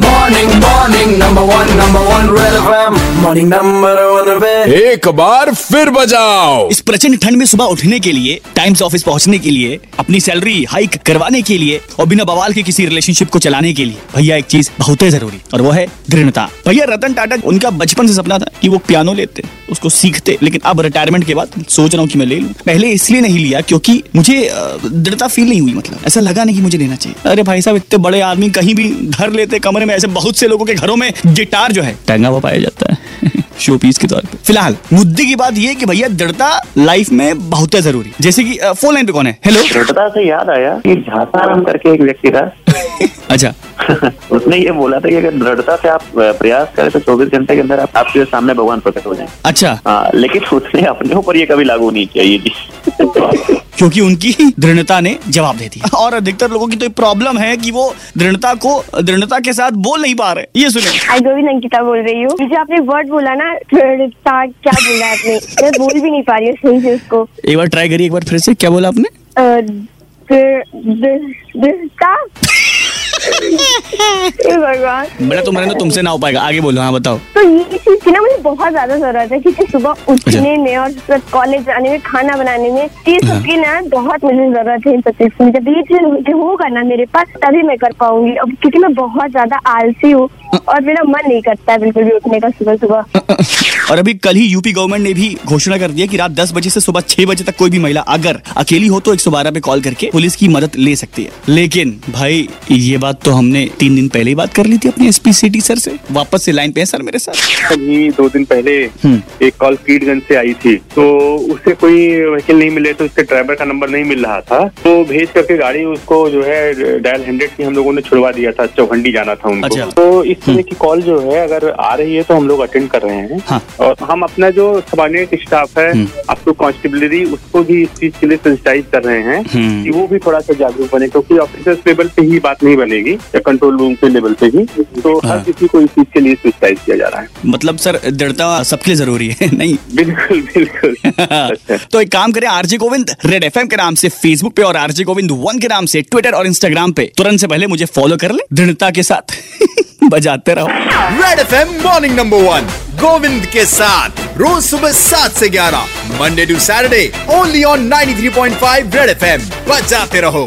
Morning, morning, number one, number one, Red FM. Morning, number one, Red. एक बार फिर बजाओ। इस प्रचंड ठंड में सुबह उठने के लिए टाइम से ऑफ़िस पहुँचने के लिए अपनी सैलरी हाइक करवाने के लिए और बिना बवाल के किसी रिलेशनशिप को चलाने के लिए भैया एक चीज़ बहुत ही ज़रूरी और वो है दृढ़ता। भैया रतन टाटा उनका बचपन से सपना था कि वो पियानो लेते उसको सीखते लेकिन अब रिटायरमेंट के बाद सोच रहा हूँ कि मैं ले लूँ। पहले इसलिए नहीं लिया क्योंकि मुझे दृढ़ता फील नहीं हुई मतलब। ऐसा लगा नहीं कि मुझे लेना चाहिए। अरे भाई साहब इतने बड़े आदमी कहीं भी धर लेते कमरे में ऐसे बहुत से लोगों के घरों में गिटार जो है टंगा हुआ पाया जाता है शो पीस के तौर पे। फ़िलहाल मुद्दे की बात ये कि भैया दृढ़ता लाइफ में बहुत है ज़रूरी। जैसे कि फ़ोन लाइन पे कौन है? हेलो दृढ़ता से याद आया कि झासाराम करके एक व्यक्ति था। अच्छा। उसने ये बोला था कि अगर दृढ़ता से आप प्रयास करें तो 24 घंटे के अंदर आप, आपके सामने भगवान प्रकट हो जाए अच्छा। हाँ लेकिन उसने अपने ऊपर ये कभी लागू नहीं किया ये चीज़ क्योंकि उनकी दृढ़ता ने जवाब दे दिया। और अधिकतर लोगों की तो प्रॉब्लम है कि वो दृढ़ता को दृढ़ता के साथ बोल नहीं पा रहे। ये सुने। आई गोविंद अंकिता बोल रही हूँ। जो आपने वर्ड बोला ना दृढ़ता क्या बोला आपने? मैं बोल भी नहीं पा रही हूँ सही से उसको। एक बार ट्राई करिए एक बार फिर से। क्या बोला आपने? दृढ़ता? भगवान. बेटा तुम्हारे ना तुमसे ना हो पाएगा। आगे बोलो हाँ बताओ। तो ये चीज़ की ना मुझे बहुत ज़्यादा ज़रूरत है क्योंकि सुबह उठने में और कॉलेज जाने में खाना बनाने में ये सब की ना बहुत मुझे ज़रूरत है इन सब चीज़ की। जब ये चीज़ होगा ना मेरे पास तभी मैं कर पाऊँगी। अब क्योंकि मैं बहुत ज़्यादा आलसी हूँ और मेरा मन नहीं करता है बिल्कुल भी उठने का सुबह सुबह। और अभी कल ही यूपी गवर्नमेंट ने भी घोषणा कर दिया कि रात 10 बजे से सुबह 6 बजे तक कोई भी महिला अगर अकेली हो तो 112 पे कॉल करके पुलिस की मदद ले सकती है। लेकिन भाई ये बात तो हमने तीन दिन पहले ही बात कर ली थी अपने एसपी सिटी सर से वापस से लाइन पे है सर मेरे साथ अभी दो दिन पहले हम्म। एक कॉल कीटगंज से आई थी तो उससे कोई व्हीकल नहीं मिले तो उसके ड्राइवर का नंबर नहीं मिल रहा था तो भेज करके गाड़ी उसको जो है डायल हंड्रेड की हम लोगों ने छुड़वा दिया था चौखंडी जाना था उनको अच्छा। तो इस तरह की कॉल जो है अगर आ रही है तो हम लोग अटेंड कर रहे हैं हाँ। और हम अपना जो सबॉर्डिनेट स्टाफ है हम्म। अप टू कॉन्स्टेबलरी उसको भी इस चीज़ के लिए सेंसिटाइज कर रहे हैं हम्म। कि वो भी थोड़ा सा जागरूक बने क्योंकि ऑफिसर्स लेवल पे ही बात नहीं बनेगी या कंट्रोल रूम के लेवल पे ही तो हाँ। हर किसी को इस चीज़ के लिए किया जा रहा है। मतलब सर दृढ़ता सबके लिए ज़रूरी है नहीं? बिल्कुल बिल्कुल। अच्छा तो एक काम करें आरजी गोविंद रेड एफएम के नाम से फेसबुक पे और आरजी गोविंद वन के नाम से ट्विटर और इंस्टाग्राम पे तुरंत से पहले मुझे फॉलो कर ले दृढ़ता के साथ। बजाते रहो। Red FM morning number one Govind के साथ रोज सुबह सात से ग्यारह Monday to Saturday only on 93.5 red FM बजाते रहो।